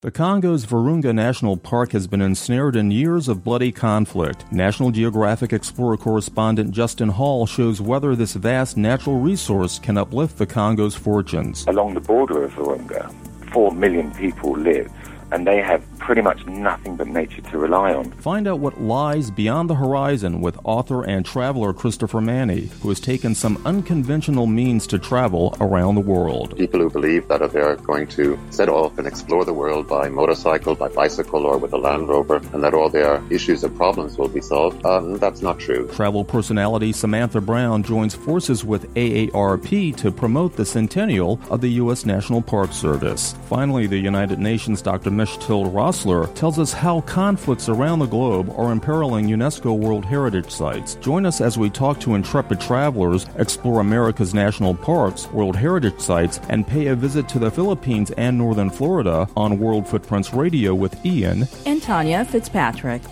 The Congo's Virunga National Park has been ensnared in years of bloody conflict. National Geographic Explorer correspondent Justin Hall shows whether this vast natural resource can uplift the Congo's fortunes. Along the border of Virunga, four million people live and they have pretty much nothing but nature to rely on. Find out what lies beyond the horizon with author and traveler Christopher Many, who has taken some unconventional means to travel around the world. People who believe that they're going to set off and explore the world by motorcycle, by bicycle, or with a Land Rover, and that all their issues and problems will be solved, um, that's not true. Travel personality Samantha Brown joins forces with AARP to promote the centennial of the U.S. National Park Service. Finally, the United Nations Dr. Mechtild Rossler tells us how conflicts around the globe are imperiling UNESCO World Heritage Sites. Join us as we talk to intrepid travelers, explore America's national parks, World Heritage Sites, and pay a visit to the Philippines and Northern Florida on World Footprints Radio with Ian and Tanya Fitzpatrick.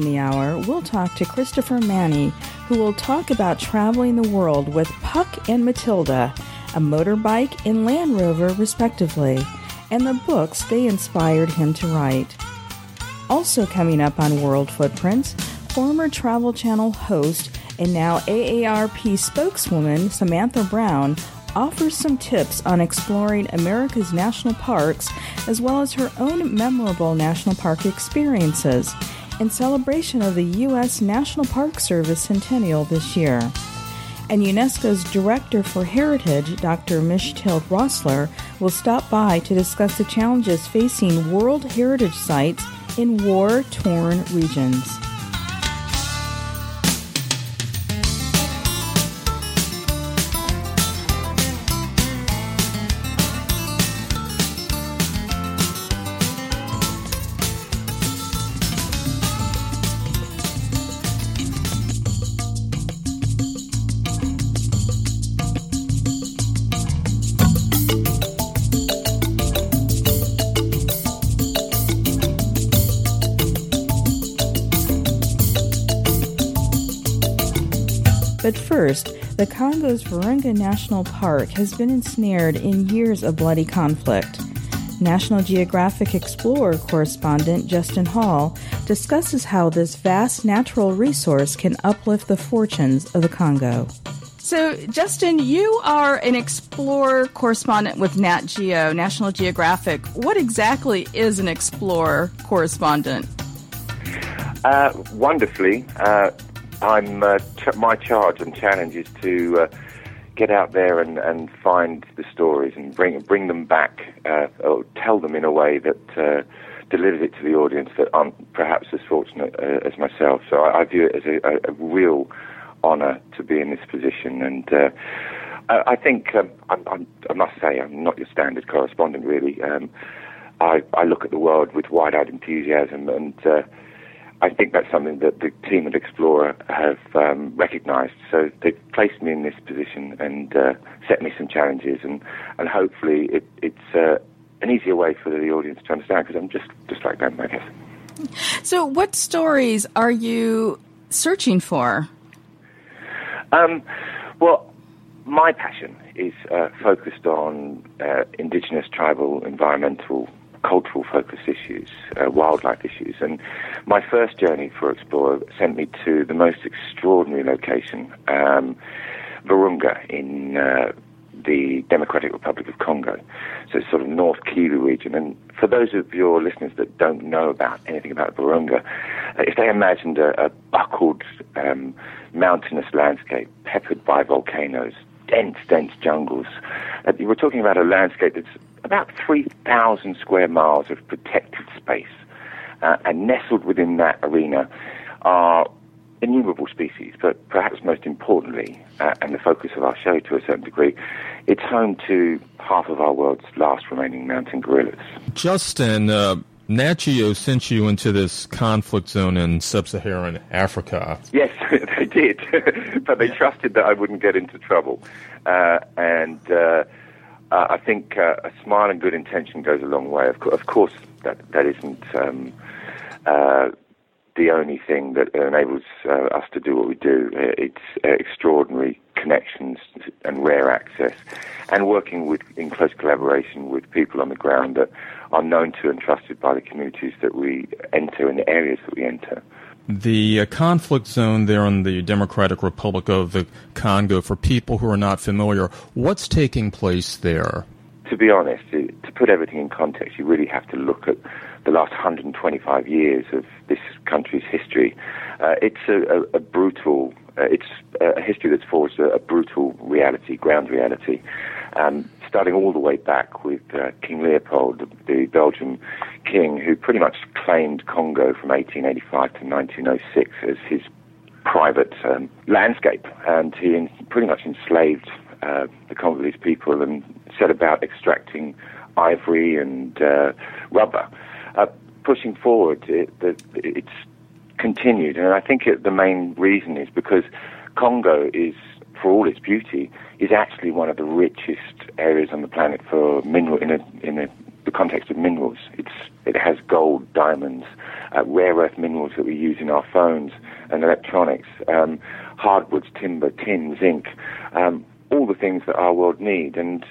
In the hour, we'll talk to Christopher Many, who will talk about traveling the world with Puck and Matilda, a motorbike and Land Rover, respectively, and the books they inspired him to write. Also coming up on World Footprints, former Travel Channel host and now AARP spokeswoman Samantha Brown offers some tips on exploring America's national parks as well as her own memorable national park experiences in celebration of the U.S. National Park Service centennial this year. And UNESCO's Director for Heritage, Dr. Mechtild Rossler, will stop by to discuss the challenges facing World Heritage sites in war torn regions. The Congo's Virunga National Park has been ensnared in years of bloody conflict. National Geographic Explorer correspondent Justin Hall discusses how this vast natural resource can uplift the fortunes of the Congo. So, Justin, you are an explorer correspondent with Nat Geo, National Geographic. What exactly is an explorer correspondent? Uh, wonderfully, uh, I'm uh, ch- my charge and challenge is to uh, get out there and, and find the stories and bring bring them back uh, or tell them in a way that uh, delivers it to the audience that aren't perhaps as fortunate uh, as myself. So I, I, view it as a, a, real honour to be in this position and. Uh, I think um, I'm, I'm, i must say I'm not your standard correspondent really. Um, I, I, look at the world with wide-eyed enthusiasm and I think that's something that the team at Explorer have um, recognised. So they've placed me in this position and uh, set me some challenges, and, and hopefully it, it's uh, an easier way for the audience to understand because I'm just, just like them, I guess. So, what stories are you searching for? Um, well, my passion is uh, focused on uh, indigenous, tribal, environmental cultural focus issues, uh, wildlife issues. And my first journey for Explorer sent me to the most extraordinary location, um, Virunga in uh, the Democratic Republic of Congo. So it's sort of North Kivu region. And for those of your listeners that don't know about anything about Virunga, uh, if they imagined a, a buckled um, mountainous landscape peppered by volcanoes, dense, dense jungles, uh, we're talking about a landscape that's about 3,000 square miles of protected space. Uh, and nestled within that arena are innumerable species, but perhaps most importantly, uh, and the focus of our show to a certain degree, it's home to half of our world's last remaining mountain gorillas. Justin, uh, Nat Geo sent you into this conflict zone in sub-Saharan Africa. Yes, they did, but they trusted that I wouldn't get into trouble, uh, and uh, I think uh, a smile and good intention goes a long way. Of, co- of course, that that isn't um, uh, the only thing that enables uh, us to do what we do. It's uh, extraordinary connections and rare access, and working with in close collaboration with people on the ground that are known to and trusted by the communities that we enter and the areas that we enter. The uh, conflict zone there in the Democratic Republic of the Congo, for people who are not familiar, what's taking place there? To be honest, to put everything in context, you really have to look at the last 125 years of this country's history. Uh, it's a, a, a brutal, uh, it's a history that's forged a, a brutal reality, ground reality. Um, starting all the way back with uh, King Leopold, the, Belgian king, who pretty much claimed Congo from 1885 to 1906 as his private um, landscape, and he in, pretty much enslaved uh, the Congolese people and set about extracting ivory and uh, rubber. Uh, pushing forward, it, it's continued, and I think it, the main reason is because Congo is, for all its beauty, is actually one of the richest areas on the planet for mineral in a in a, the context of minerals. It's it has gold, diamonds, uh, rare earth minerals that we use in our phones and electronics, um, hardwoods, timber, tin, zinc, um, all the things that our world need. And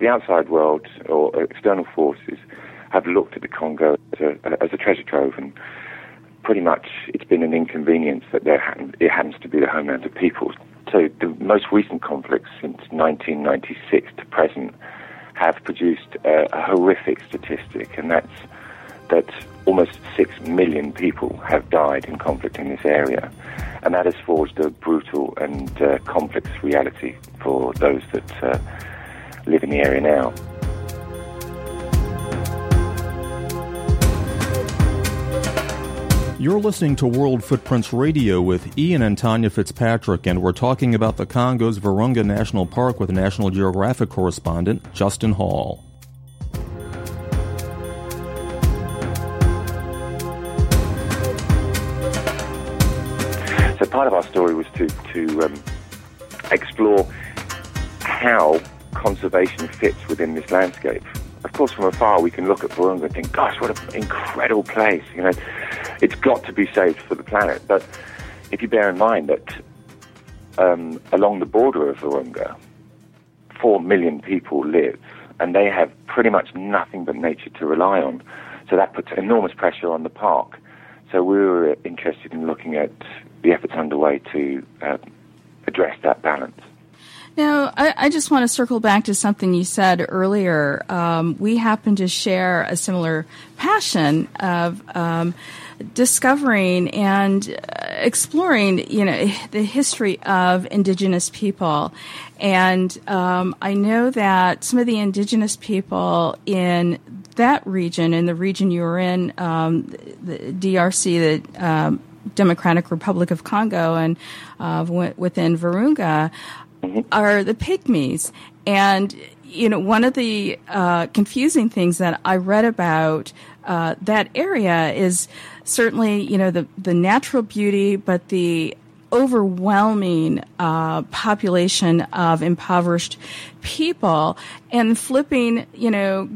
the outside world or external forces have looked at the Congo as a, as a treasure trove and pretty much it's been an inconvenience that there it happens to be the homeland of peoples. So the most recent conflicts since 1996 to present have produced a, a horrific statistic, and that's that almost six million people have died in conflict in this area, and that has forged a brutal and uh, complex reality for those that uh, live in the area now. You're listening to World Footprints Radio with Ian and Tanya Fitzpatrick, and we're talking about the Congo's Virunga National Park with National Geographic correspondent Justin Hall. So part of our story was to, to um, explore how conservation fits within this landscape. Of course, from afar, we can look at Virunga and think, gosh, what an incredible place. You know, it's got to be saved for the planet. But if you bear in mind that um, along the border of Virunga, four million people live, and they have pretty much nothing but nature to rely on. So that puts enormous pressure on the park. So we were interested in looking at the efforts underway to uh, address that balance. Now, I, I, just want to circle back to something you said earlier. Um, we happen to share a similar passion of um, discovering and uh, exploring, you know, the history of indigenous people. And um, I know that some of the indigenous people in that region, in the region you were in, um, the DRC, the um, Democratic Republic of Congo, and uh, within Virunga, mm-hmm. are the pygmies. And you know, one of the uh, confusing things that I read about uh, that area is certainly, you know, the, the natural beauty, but the overwhelming uh, population of impoverished people. And flipping, you know,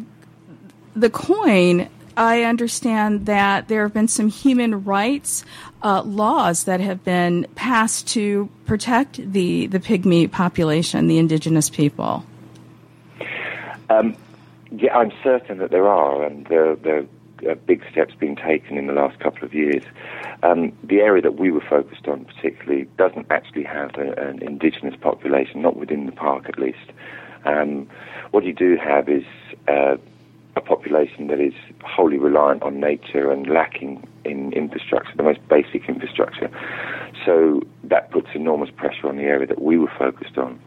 the coin, I understand that there have been some human rights uh, laws that have been passed to protect the, the pygmy population, the indigenous people. Um, yeah, I'm certain that there are, and there, there are big steps being taken in the last couple of years. Um, the area that we were focused on, particularly, doesn't actually have a, an indigenous population, not within the park at least. Um, what you do have is uh, a population that is wholly reliant on nature and lacking in infrastructure, the most basic infrastructure. So that puts enormous pressure on the area that we were focused on.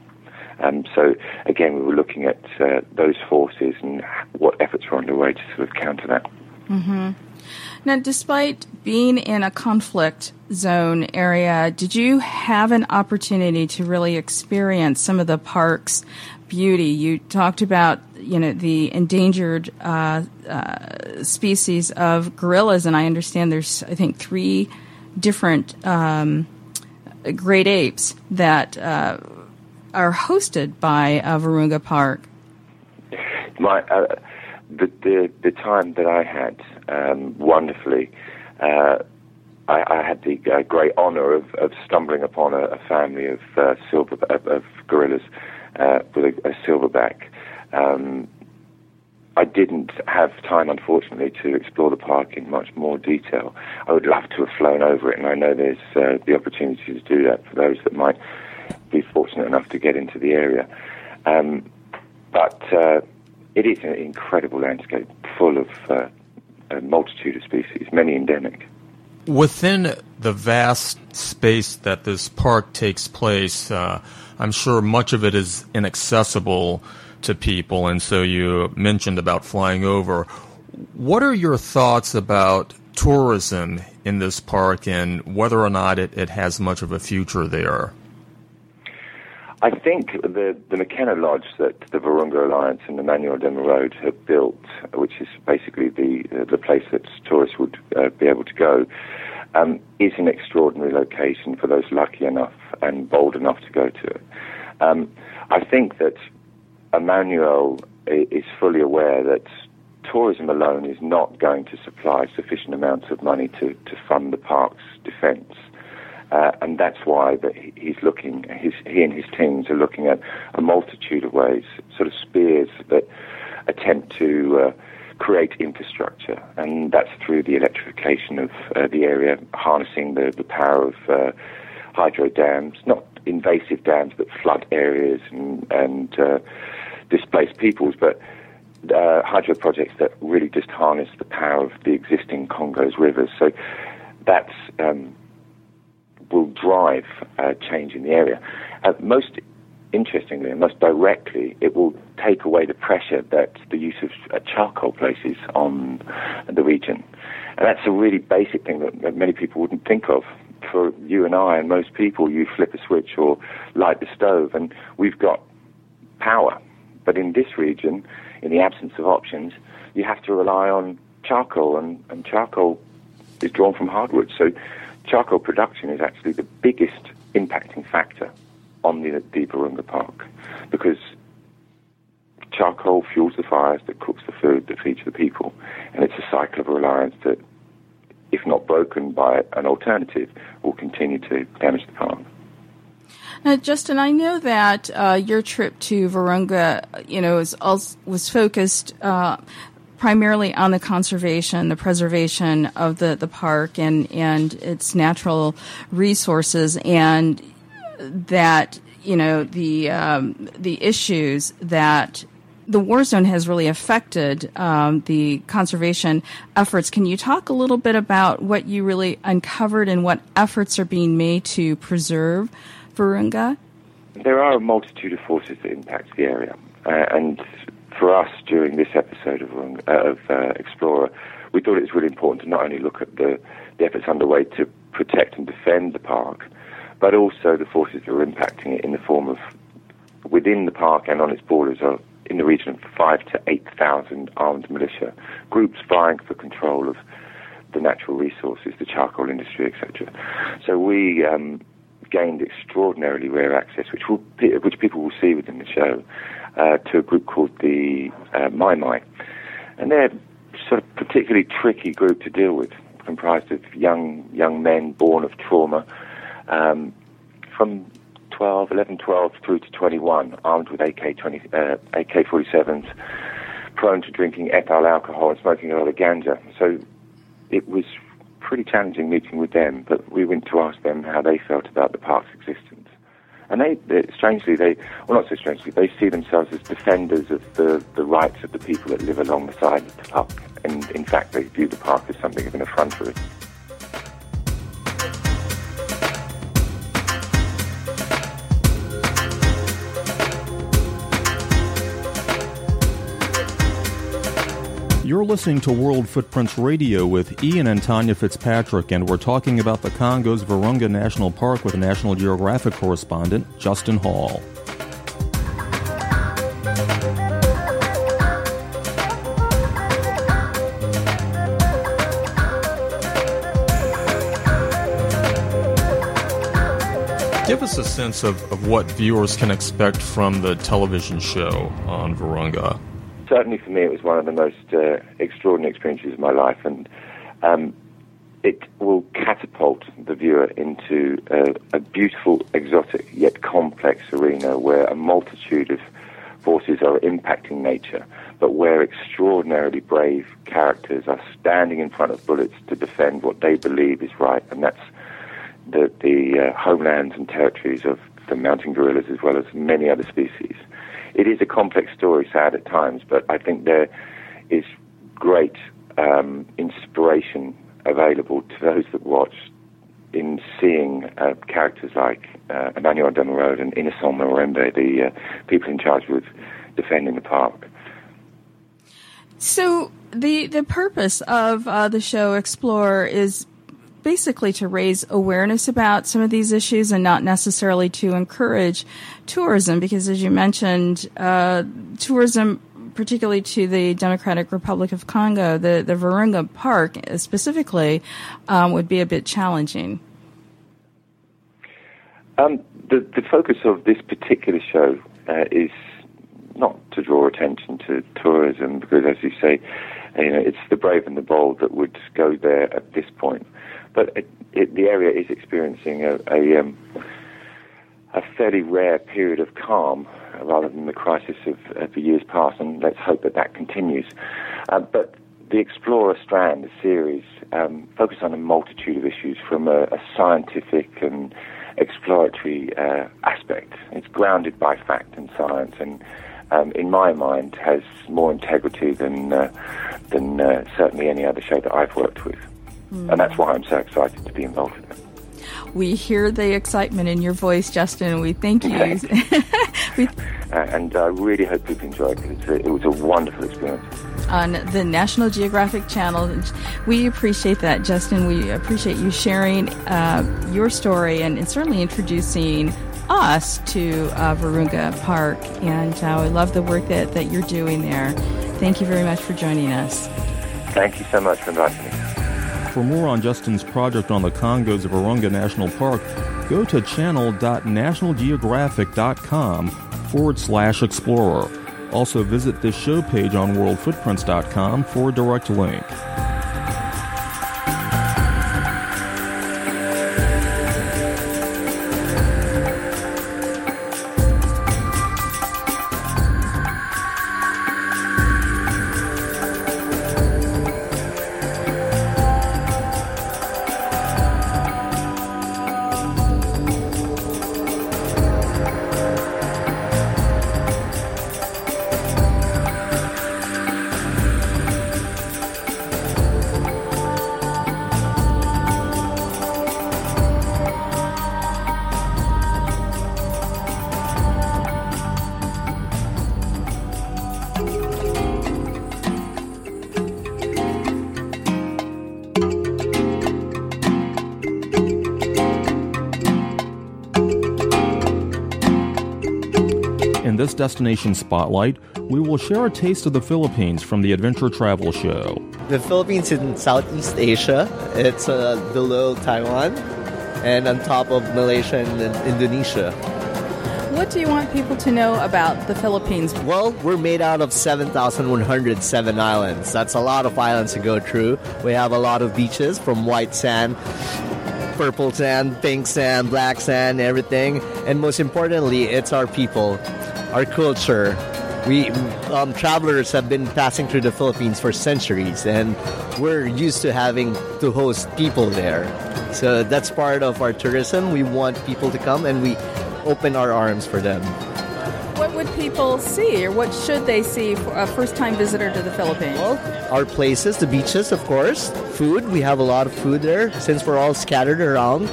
Um, so again, we were looking at uh, those forces and what efforts were underway to sort of counter that. Mm-hmm. Now, despite being in a conflict zone area, did you have an opportunity to really experience some of the park's beauty? You talked about, you know, the endangered uh, uh, species of gorillas, and I understand there's, I think, three different um, great apes that uh, are hosted by uh, Virunga Park? My, uh, the, the, the time that I had, um, wonderfully, uh, I had the uh, great honor of, of stumbling upon a, a family of uh, silver of, of gorillas uh, with a, a silverback. Um, I didn't have time, unfortunately, to explore the park in much more detail. I would love to have flown over it, and I know there's uh, the opportunity to do that for those that might be fortunate enough to get into the area. Um, but uh, it is an incredible landscape, full of uh, a multitude of species, many endemic. Within the vast space that this park takes place, uh, I'm sure much of it is inaccessible to people, and so you mentioned about flying over. What are your thoughts about tourism in this park and whether or not it, it has much of a future there? I think the, the Mikeno Lodge that the Virunga Alliance and Emmanuel de Merode have built, which is basically the the place that tourists would uh, be able to go, um, is an extraordinary location for those lucky enough and bold enough to go to it. Um, I think that Emmanuel is fully aware that tourism alone is not going to supply sufficient amounts of money to, to fund the park's defence. Uh, and that's why that he's looking, his, he and his teams are looking at a multitude of ways, sort of spears that attempt to uh, create infrastructure. And that's through the electrification of uh, the area, harnessing the, the power of uh, hydro dams, not invasive dams that flood areas and, and uh, displace peoples, but uh, hydro projects that really just harness the power of the existing Congo's rivers. So that's um, will drive uh, change in the area. Uh, most interestingly and most directly, it will take away the pressure that the use of uh, charcoal places on the region. And that's a really basic thing that, that many people wouldn't think of. For you and I and most people, you flip a switch or light the stove, and we've got power. But in this region, in the absence of options, you have to rely on charcoal, and, and charcoal is drawn from hardwood. So charcoal production is actually the biggest impacting factor on the, the Park. Because charcoal fuels the fires that cooks the food that feeds the people, and it's a cycle of reliance that, if not broken by an alternative, will continue to damage the park. Now, Justin, I know that uh, your trip to Virunga, you know, was was focused uh, primarily on the conservation, the preservation of the, the park and, and its natural resources, and that you know the um, the issues that the war zone has really affected um, the conservation efforts. Can you talk a little bit about what you really uncovered and what efforts are being made to preserve Virunga? There are a multitude of forces that impact the area, uh, and for us during this episode of, uh, of uh, Explorer, we thought it was really important to not only look at the, the efforts underway to protect and defend the park, but also the forces that are impacting it in the form of within the park and on its borders are in the region of five to eight thousand armed militia groups vying for control of the natural resources, the charcoal industry, etc. So we um, gained extraordinarily rare access, which will, which people will see within the show, uh, to a group called the uh, Mai Mai, and they're sort of particularly tricky group to deal with, comprised of young young men born of trauma, um, from 12, 11, 12 through to 21, armed with AK 20, uh, AK 47s, prone to drinking ethyl alcohol and smoking a lot of ganja. So it was pretty challenging meeting with them, but we went to ask them how they felt about the park's existence. And they, they, strangely, they, well, not so strangely, they see themselves as defenders of the, the rights of the people that live along the side of the park. And in fact, they view the park as something of an affront effrontery. You're listening to World Footprints Radio with Ian and Tanya Fitzpatrick, and we're talking about the Congo's Virunga National Park with National Geographic correspondent Justin Hall. Give us a sense of, of what viewers can expect from the television show on Virunga certainly for me, it was one of the most uh, extraordinary experiences of my life, and um, it will catapult the viewer into a, beautiful, exotic, yet complex arena where a multitude of forces are impacting nature, but where extraordinarily brave characters are standing in front of bullets to defend what they believe is right, and that's the, the uh, homelands and territories of the mountain gorillas as well as many other species. It is a complex story, sad at times, but I think there is great um, inspiration available to those that watch in seeing uh, characters like uh, Emmanuel de Merode and Innocent Morembe, the uh, people in charge with defending the park. So the the purpose of uh, the show Explore is basically to raise awareness about some of these issues and not necessarily to encourage tourism, because as you mentioned, uh, tourism particularly to the Democratic Republic of Congo, the, the Virunga Park specifically, um, would be a bit challenging. Um, the, the focus of this particular show uh, is not to draw attention to tourism, because as you say, you know, it's the brave and the bold that would go there at this point. But it, it, the area is experiencing a, a, um, a fairly rare period of calm rather than the crisis of, of the years past, and let's hope that that continues. Uh, but the Explorer Strand, the series, um, focuses on a multitude of issues from a, a scientific and exploratory uh, aspect. It's grounded by fact and science, and um, in my mind, has more integrity than uh, than uh, certainly any other show that I've worked with, mm. and that's why I'm so excited to be involved in it. We hear the excitement in your voice, Justin, and we thank you. we, uh, and I really hope people enjoyed it. it was a wonderful experience. On the National Geographic Channel. We appreciate that, Justin. We appreciate you sharing uh, your story and, and, certainly introducing us to uh, Virunga Park. And uh, we love the work that, that you're doing there. Thank you very much for joining us. Thank you so much for inviting me. For more on Justin's project on the Congos of Virunga National Park, go to channel.nationalgeographic.com forward slash explorer. Also visit this show page on worldfootprints.com for a direct link. Destination Spotlight, we will share a taste of the Philippines from the Adventure Travel Show. The Philippines is in Southeast Asia. It's uh, below Taiwan and on top of Malaysia and Indonesia. What do you want people to know about the Philippines? Well, we're made out of 7,107 islands. That's a lot of islands to go through. We have a lot of beaches from white sand purple sand, pink sand, black sand, everything. And most importantly, it's our people our culture. We um, travelers have been passing through the Philippines for centuries, and we're used to having to host people there. So that's part of our tourism. We want people to come, and we open our arms for them. What would people see, or what should they see for a first-time visitor to the Philippines? Well, our places, the beaches, of course. Food, we have a lot of food there since we're all scattered around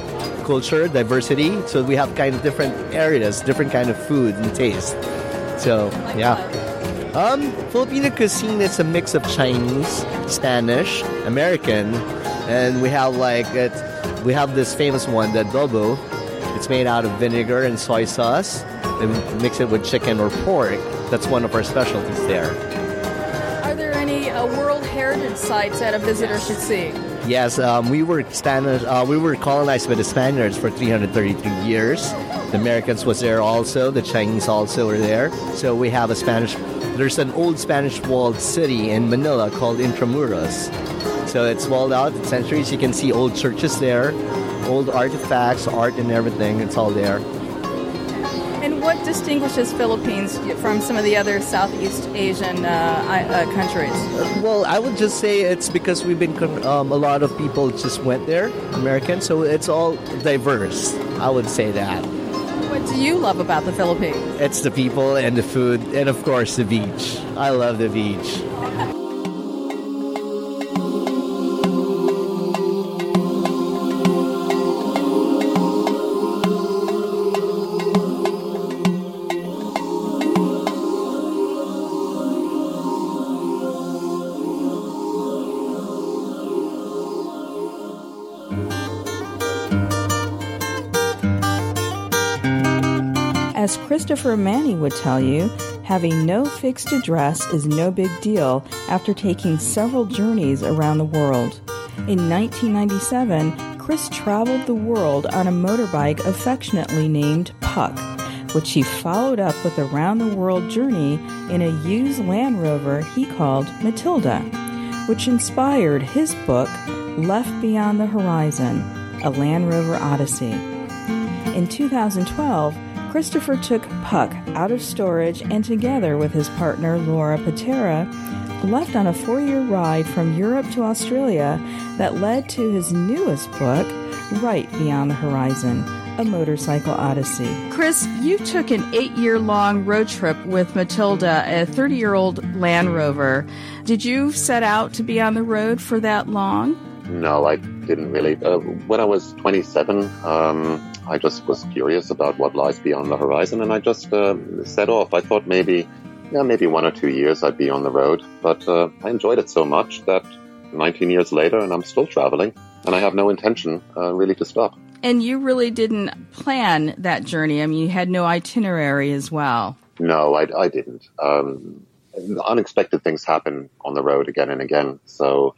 culture, diversity. So we have kind of different areas, different kind of food and taste. So yeah. Um, Filipino cuisine is a mix of Chinese, Spanish, American, and we have like it. We have this famous one, the adobo. It's made out of vinegar and soy sauce, and mix it with chicken or pork. That's one of our specialties there. Are there any uh, World Heritage sites that a visitor should see? Yes, um, we were Spanish. Uh, we were colonized by the Spaniards for 333 years. The Americans was there also. The Chinese also were there. So we have a Spanish. There's an old Spanish walled city in Manila called Intramuros. So it's walled out, centuries. You can see old churches there, old artifacts, art, and everything. It's all there. And what distinguishes Philippines from some of the other Southeast Asian uh, uh, countries? Well, I would just say it's because we've been um, a lot of people just went there, Americans. So it's all diverse. I would say that. What do you love about the Philippines? It's the people and the food, and of course the beach. I love the beach. Christopher Many would tell you, having no fixed address is no big deal after taking several journeys around the world. In 1997, Chris traveled the world on a motorbike affectionately named Puck, which he followed up with a round the world journey in a used Land Rover he called Matilda, which inspired his book Left Beyond the Horizon A Land Rover Odyssey. In 2012, Christopher took Puck out of storage and, together with his partner Laura Patera, left on a four year ride from Europe to Australia that led to his newest book, Right Beyond the Horizon A Motorcycle Odyssey. Chris, you took an eight year long road trip with Matilda, a 30 year old Land Rover. Did you set out to be on the road for that long? No, I didn't really. Uh, when I was 27, um, I just was curious about what lies beyond the horizon, and I just uh, set off. I thought maybe, yeah, maybe one or two years I'd be on the road, but uh, I enjoyed it so much that 19 years later, and I'm still traveling, and I have no intention uh, really to stop. And you really didn't plan that journey. I mean, you had no itinerary as well. No, I, I didn't. Um, unexpected things happen on the road again and again, so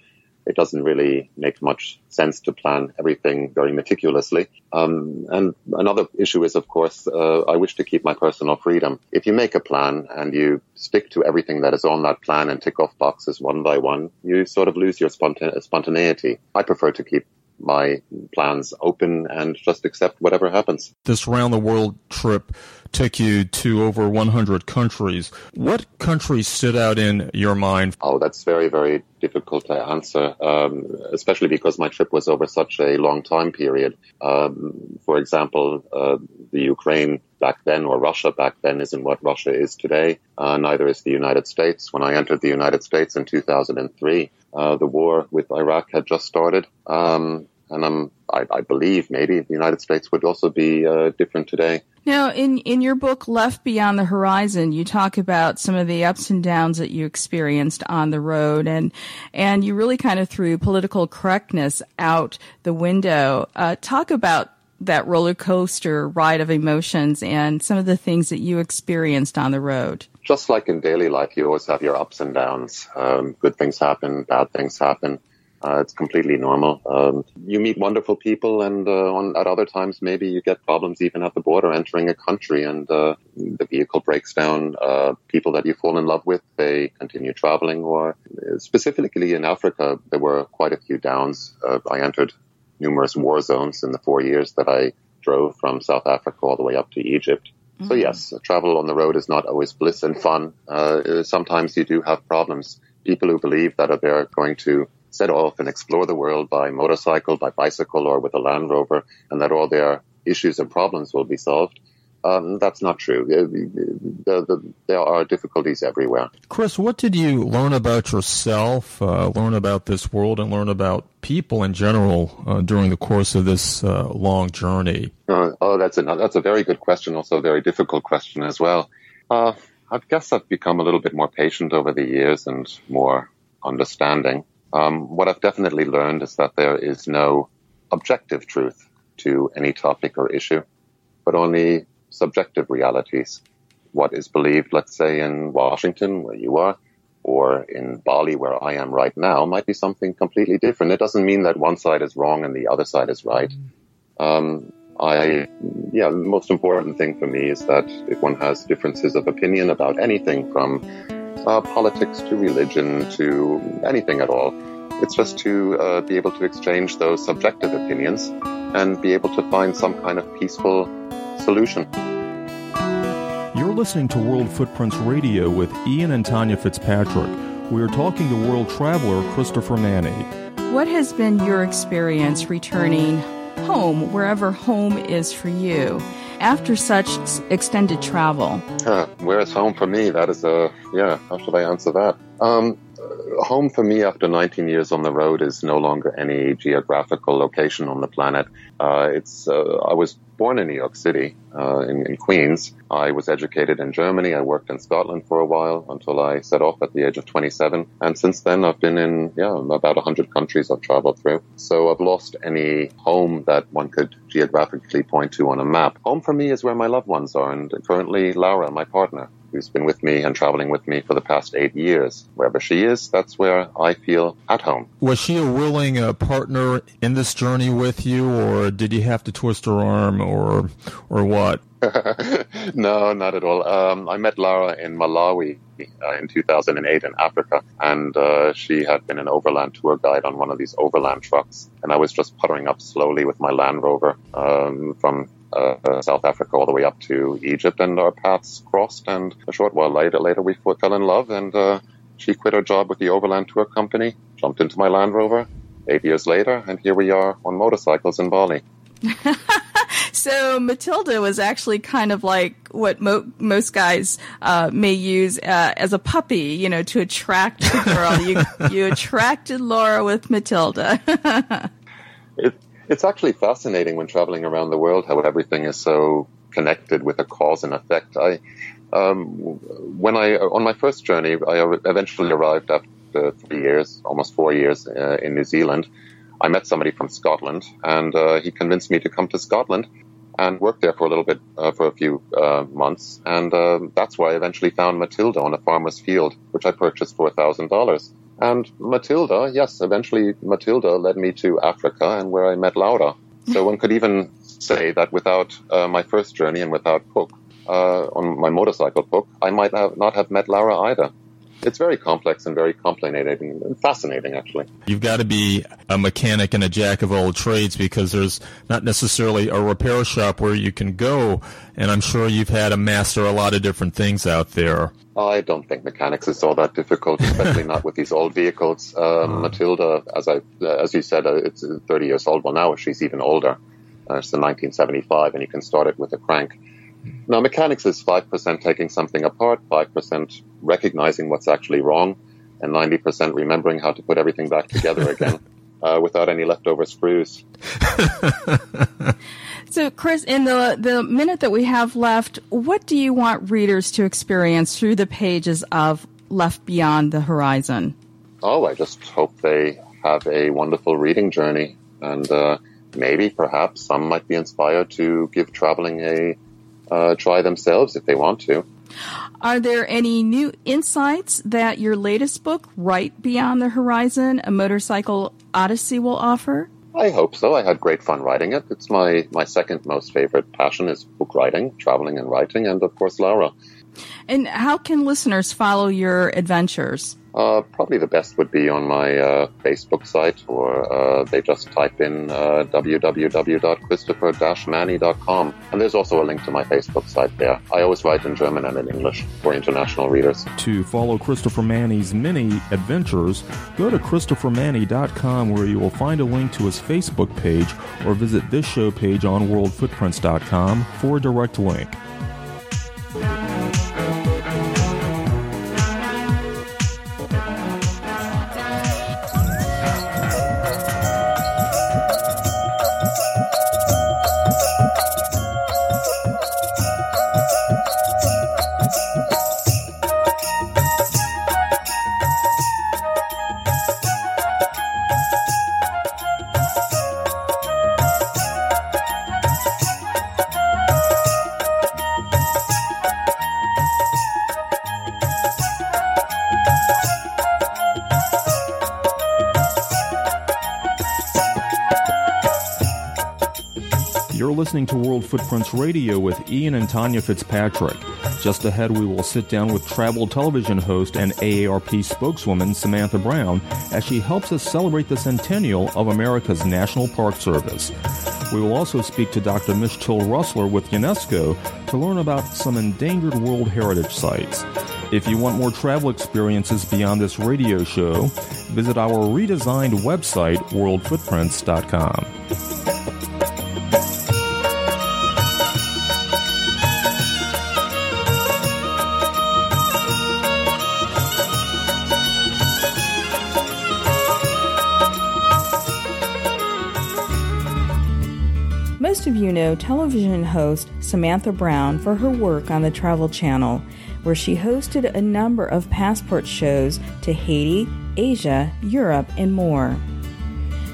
it doesn't really make much sense to plan everything very meticulously. Um, and another issue is, of course, uh, I wish to keep my personal freedom. If you make a plan and you stick to everything that is on that plan and tick off boxes one by one, you sort of lose your sponta- spontaneity. I prefer to keep my plans open and just accept whatever happens. This round the world trip took you to over 100 countries. What countries stood out in your mind? Oh, that's very, very difficult to answer, um, especially because my trip was over such a long time period. Um, for example, uh, the Ukraine back then or Russia back then isn't what Russia is today. Uh, neither is the United States. When I entered the United States in 2003, uh, the war with Iraq had just started. Um, and I'm, I, I, believe maybe the United States would also be uh, different today. Now, in, in your book, Left Beyond the Horizon, you talk about some of the ups and downs that you experienced on the road, and, and you really kind of threw political correctness out the window. Uh, talk about that roller coaster ride of emotions and some of the things that you experienced on the road just like in daily life, you always have your ups and downs. Um, good things happen, bad things happen. Uh, it's completely normal. Um, you meet wonderful people, and uh, on, at other times, maybe you get problems even at the border entering a country, and uh, the vehicle breaks down. Uh, people that you fall in love with, they continue traveling. Or specifically in Africa, there were quite a few downs. Uh, I entered numerous war zones in the four years that I drove from South Africa all the way up to Egypt. So mm. yes, travel on the road is not always bliss and fun. Uh, sometimes you do have problems. People who believe that they're going to set off and explore the world by motorcycle, by bicycle, or with a Land Rover, and that all their issues and problems will be solved. Um, that's not true. The, the, there are difficulties everywhere. Chris, what did you learn about yourself, uh, learn about this world, and learn about people in general uh, during the course of this uh, long journey? Uh, oh, that's a that's a very good question. Also, a very difficult question as well. Uh, I guess I've become a little bit more patient over the years and more understanding. Um, what I've definitely learned is that there is no objective truth to any topic or issue, but only subjective realities. What is believed, let's say, in Washington, where you are, or in Bali, where I am right now, might be something completely different. It doesn't mean that one side is wrong and the other side is right. Um, I, yeah, the most important thing for me is that if one has differences of opinion about anything from uh, politics to religion to anything at all, It's just to uh, be able to exchange those subjective opinions and be able to find some kind of peaceful solution. You're listening to World Footprints Radio with Ian and Tanya Fitzpatrick. We are talking to world traveler Christopher Many. What has been your experience returning home, wherever home is for you, after such extended travel? Huh, where is home for me? That is a, yeah, how should I answer that? Um, home for me after 19 years on the road is no longer any geographical location on the planet. Uh, it's uh, I was born in New York City, uh, in, in, Queens. I was educated in Germany. I worked in Scotland for a while until I set off at the age of 27. And since then, I've been in yeah about 100 countries I've traveled through. So I've lost any home that one could geographically point to on a map. Home for me is where my loved ones are, and currently Laura, my partner who's been with me and traveling with me for the past eight years. Wherever she is, that's where I feel at home. Was she a willing uh, partner in this journey with you, or did you have to twist her arm, or or what? no, not at all. Um, I met Lara in Malawi uh, in 2008 in Africa, and uh, she had been an overland tour guide on one of these overland trucks. And I was just puttering up slowly with my Land Rover um, from uh, South Africa all the way up to Egypt, and our paths crossed. And a short while later, later we fell in love, and uh, she quit her job with the Overland Tour Company, jumped into my Land Rover. Eight years later, and here we are on motorcycles in Bali. so Matilda was actually kind of like what mo- most guys uh, may use uh, as a puppy, you know, to attract a girl. you you attracted Laura with Matilda. it, it's actually fascinating when traveling around the world how everything is so connected with a cause and effect. I, um, when I on my first journey, I eventually arrived after three years, almost four years uh, in New Zealand. I met somebody from Scotland, and uh, he convinced me to come to Scotland and work there for a little bit uh, for a few uh, months, and uh, that's where I eventually found Matilda on a farmer's field, which I purchased for a thousand dollars. And Matilda, yes, eventually Matilda led me to Africa and where I met Laura. So one could even say that without uh, my first journey and without Puck, uh, on my motorcycle Puck, I might have not have met Laura either it's very complex and very complicated and fascinating, actually. You've got to be a mechanic and a jack of all trades because there's not necessarily a repair shop where you can go, and I'm sure you've had to master a lot of different things out there. I don't think mechanics is all that difficult, especially not with these old vehicles. Um, Matilda, as I, as you said, uh, it's 30 years old. Well, now she's even older. Uh, it's the 1975, and you can start it with a crank. Now, mechanics is 5% taking something apart, 5% recognizing what's actually wrong, and 90% remembering how to put everything back together again uh, without any leftover screws. so, Chris, in the, the minute that we have left, what do you want readers to experience through the pages of Left Beyond the Horizon? Oh, I just hope they have a wonderful reading journey and uh, maybe perhaps some might be inspired to give traveling a uh, try themselves if they want to. Are there any new insights that your latest book, Right Beyond the Horizon, a motorcycle odyssey, will offer? I hope so. I had great fun writing it. It's my, my second most favorite passion is book writing, traveling and writing, and of course, Laura. And how can listeners follow your adventures? Uh, probably the best would be on my uh, Facebook site, or uh, they just type in uh, www.christopher-many.com. And there's also a link to my Facebook site there. I always write in German and in English for international readers. To follow Christopher Many's many adventures, go to christophermany.com where you will find a link to his Facebook page or visit this show page on worldfootprints.com for a direct link. World Footprints Radio with Ian and Tanya Fitzpatrick. Just ahead, we will sit down with travel television host and AARP spokeswoman Samantha Brown as she helps us celebrate the centennial of America's National Park Service. We will also speak to Dr. Mechtild Rossler with UNESCO to learn about some endangered World Heritage Sites. If you want more travel experiences beyond this radio show, visit our redesigned website, worldfootprints.com. Most of you know television host Samantha Brown for her work on the Travel Channel where she hosted a number of passport shows to Haiti, Asia, Europe, and more.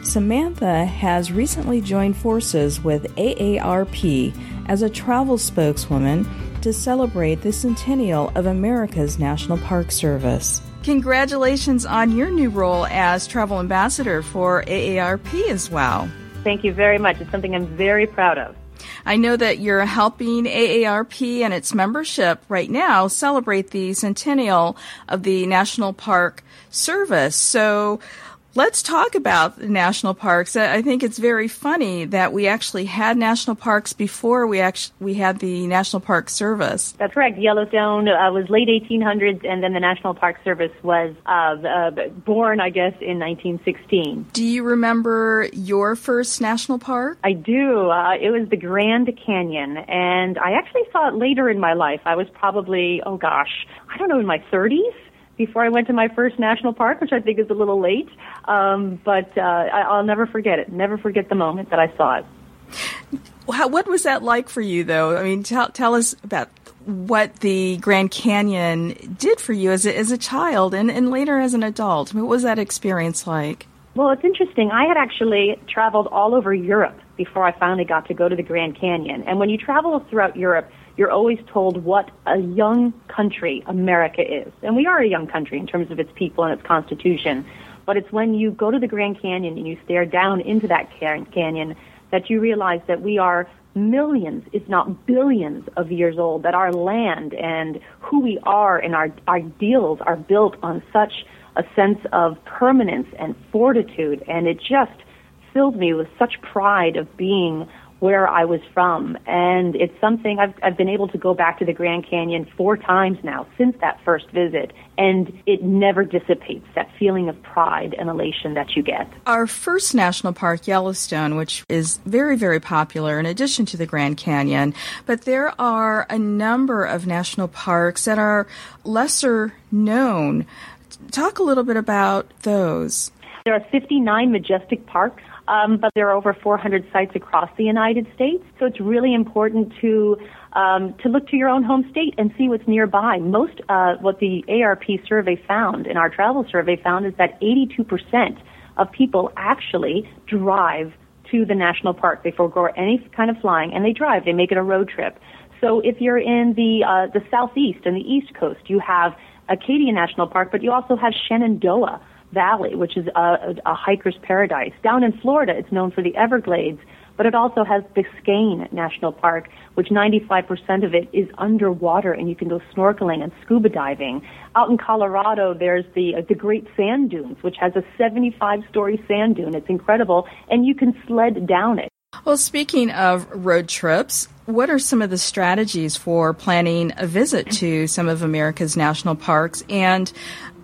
Samantha has recently joined forces with AARP as a travel spokeswoman to celebrate the centennial of America's National Park Service. Congratulations on your new role as travel ambassador for AARP as well. Thank you very much. It's something I'm very proud of. I know that you're helping AARP and its membership right now celebrate the centennial of the National Park Service. So Let's talk about national parks. I think it's very funny that we actually had national parks before we actually we had the National Park Service. That's correct. Yellowstone uh, was late 1800s, and then the National Park Service was uh, uh, born, I guess, in 1916. Do you remember your first national park? I do. Uh, it was the Grand Canyon, and I actually saw it later in my life. I was probably, oh gosh, I don't know, in my 30s before I went to my first national park, which I think is a little late. Um, but uh, I, will never forget it. Never forget the moment that I saw it. How, what was that like for you, though? I mean, tell, tell us about what the Grand Canyon did for you as a, as a child and, and later as an adult. What was that experience like? Well, it's interesting. I had actually traveled all over Europe before I finally got to go to the Grand Canyon. And when you travel throughout Europe, you're always told what a young country America is. And we are a young country in terms of its people and its constitution. But it's when you go to the Grand Canyon and you stare down into that canyon that you realize that we are millions, if not billions of years old, that our land and who we are and our ideals are built on such a sense of permanence and fortitude. And it just filled me with such pride of being where I was from. And it's something I've, I've been able to go back to the Grand Canyon four times now since that first visit. And it never dissipates that feeling of pride and elation that you get. Our first national park, Yellowstone, which is very, very popular in addition to the Grand Canyon, but there are a number of national parks that are lesser known. Talk a little bit about those. There are 59 majestic parks um, but there are over 400 sites across the United States. So it's really important to um, to look to your own home state and see what's nearby. Most uh, what the ARP survey found and our travel survey found is that 82% of people actually drive to the national park. They forego any kind of flying and they drive. They make it a road trip. So if you're in the uh, the southeast and the east coast, you have Acadia National Park, but you also have Shenandoah Valley, which is a, a hiker's paradise. Down in Florida, it's known for the Everglades, but it also has Biscayne National Park, which 95% of it is underwater, and you can go snorkeling and scuba diving. Out in Colorado, there's the uh, the Great Sand Dunes, which has a 75-story sand dune. It's incredible, and you can sled down it. Well, speaking of road trips, what are some of the strategies for planning a visit to some of America's national parks and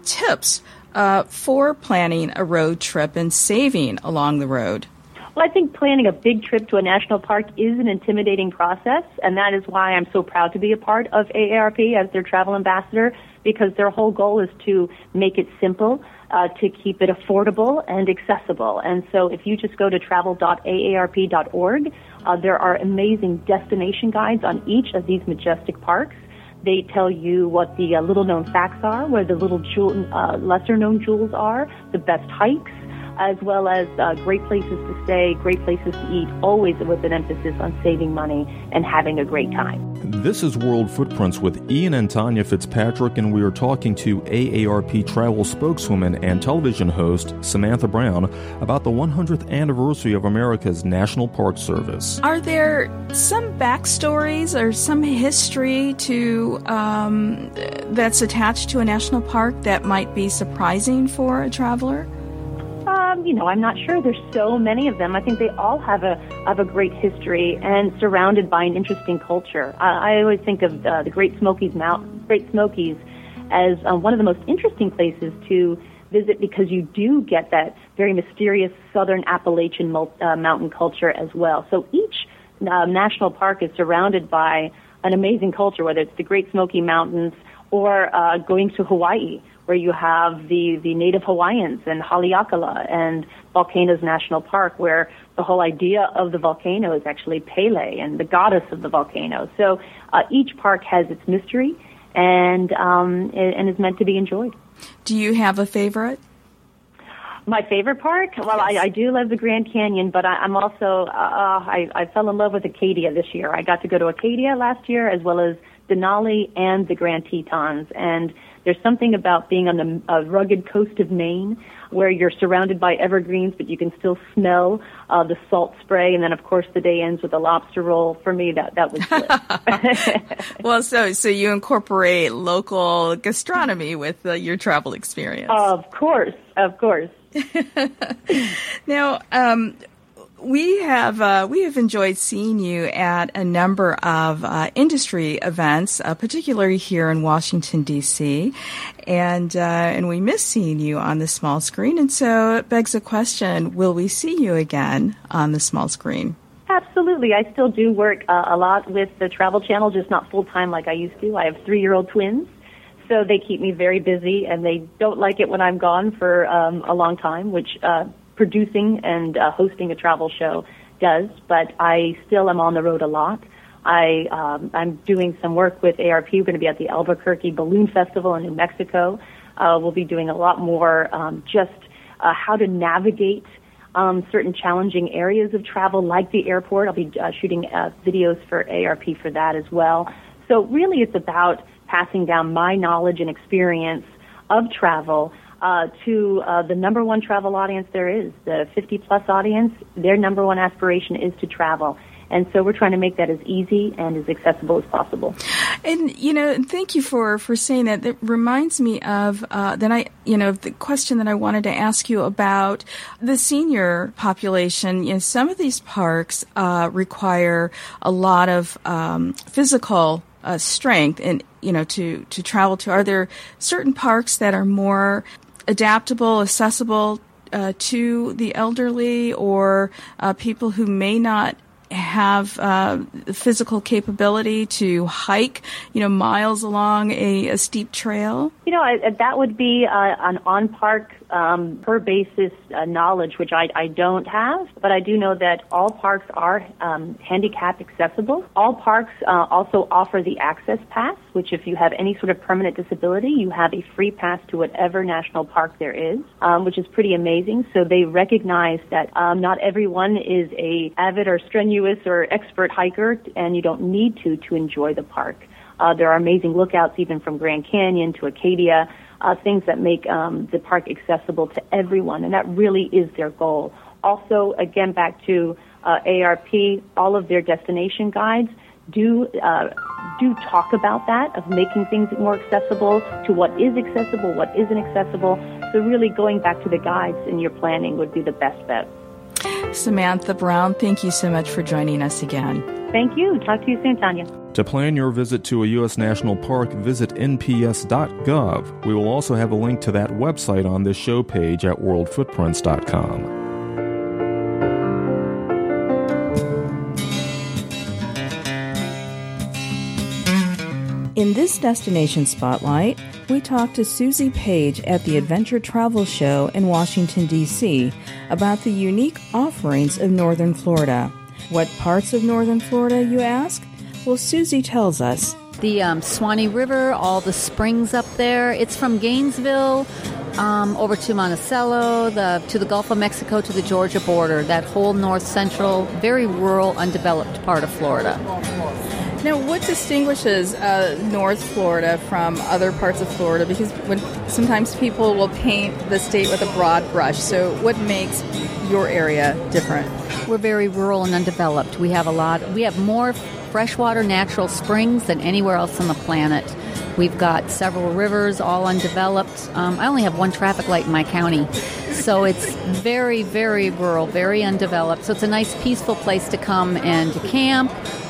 tips uh, for planning a road trip and saving along the road? Well, I think planning a big trip to a national park is an intimidating process, and that is why I'm so proud to be a part of AARP as their travel ambassador because their whole goal is to make it simple, uh, to keep it affordable and accessible. And so if you just go to travel.aarp.org, uh, there are amazing destination guides on each of these majestic parks. They tell you what the uh, little known facts are, where the little jewel, uh, lesser known jewels are, the best hikes. As well as uh, great places to stay, great places to eat, always with an emphasis on saving money and having a great time. This is World Footprints with Ian and Tonya Fitzpatrick, and we are talking to AARP travel spokeswoman and television host Samantha Brown about the 100th anniversary of America's National Park Service. Are there some backstories or some history to um, that's attached to a national park that might be surprising for a traveler? Um, you know, I'm not sure. There's so many of them. I think they all have a have a great history and surrounded by an interesting culture. Uh, I always think of uh, the Great Smokies Mount, Great Smokies, as um, one of the most interesting places to visit because you do get that very mysterious Southern Appalachian uh, mountain culture as well. So each uh, national park is surrounded by an amazing culture, whether it's the Great Smoky Mountains or uh, going to Hawaii where you have the, the native Hawaiians and Haleakala and Volcanoes National Park, where the whole idea of the volcano is actually Pele and the goddess of the volcano. So uh, each park has its mystery and, um, and is meant to be enjoyed. Do you have a favorite? My favorite park? Well, yes. I, I do love the Grand Canyon, but I, I'm also uh, I, I fell in love with Acadia this year. I got to go to Acadia last year, as well as Denali and the Grand Tetons, and there's something about being on the uh, rugged coast of Maine where you're surrounded by evergreens, but you can still smell uh, the salt spray. And then, of course, the day ends with a lobster roll. For me, that that was well, so so you incorporate local gastronomy with uh, your travel experience. Of course, of course. now, um, we have uh, we have enjoyed seeing you at a number of uh, industry events, uh, particularly here in Washington D.C., and uh, and we miss seeing you on the small screen. And so it begs a question: Will we see you again on the small screen? Absolutely, I still do work uh, a lot with the Travel Channel, just not full time like I used to. I have three year old twins. So they keep me very busy, and they don't like it when I'm gone for um, a long time, which uh, producing and uh, hosting a travel show does, but I still am on the road a lot. I um, I'm doing some work with ARP. We're going to be at the Albuquerque Balloon Festival in New Mexico. Uh, we'll be doing a lot more um, just uh, how to navigate um, certain challenging areas of travel, like the airport. I'll be uh, shooting uh, videos for ARP for that as well. So really, it's about passing down my knowledge and experience of travel uh, to uh, the number one travel audience there is, the 50 plus audience. Their number one aspiration is to travel. And so we're trying to make that as easy and as accessible as possible. And you know, thank you for for saying that. That reminds me of uh, that I you know the question that I wanted to ask you about the senior population. You know, some of these parks uh, require a lot of um, physical uh, strength and you know to to travel to are there certain parks that are more adaptable, accessible uh, to the elderly or uh, people who may not have uh, physical capability to hike, you know, miles along a, a steep trail? You know, I, that would be uh, an on-park um, per basis uh, knowledge, which I, I don't have, but I do know that all parks are um, handicap accessible. All parks uh, also offer the access pass, which if you have any sort of permanent disability, you have a free pass to whatever national park there is, um, which is pretty amazing. So they recognize that um, not everyone is a avid or strenuous or expert hiker, and you don't need to to enjoy the park. Uh, there are amazing lookouts even from Grand Canyon to Acadia uh, things that make um, the park accessible to everyone, and that really is their goal. Also, again, back to uh, ARP, all of their destination guides do uh, do talk about that of making things more accessible to what is accessible, what isn't accessible. So, really, going back to the guides in your planning would be the best bet. Samantha Brown, thank you so much for joining us again. Thank you. Talk to you soon, Tonya. To plan your visit to a U.S. national park, visit nps.gov. We will also have a link to that website on this show page at worldfootprints.com. In this destination spotlight, we talked to Susie Page at the Adventure Travel Show in Washington, D.C., about the unique offerings of Northern Florida. What parts of Northern Florida, you ask? Well, Susie tells us. The um, Suwannee River, all the springs up there. It's from Gainesville um, over to Monticello, the to the Gulf of Mexico, to the Georgia border. That whole north central, very rural, undeveloped part of Florida. Now, what distinguishes uh, North Florida from other parts of Florida? Because when sometimes people will paint the state with a broad brush. So, what makes your area different? We're very rural and undeveloped. We have a lot. We have more freshwater natural springs than anywhere else on the planet. We've got several rivers, all undeveloped. Um, I only have one traffic light in my county. So it's very, very rural, very undeveloped. So it's a nice, peaceful place to come and camp.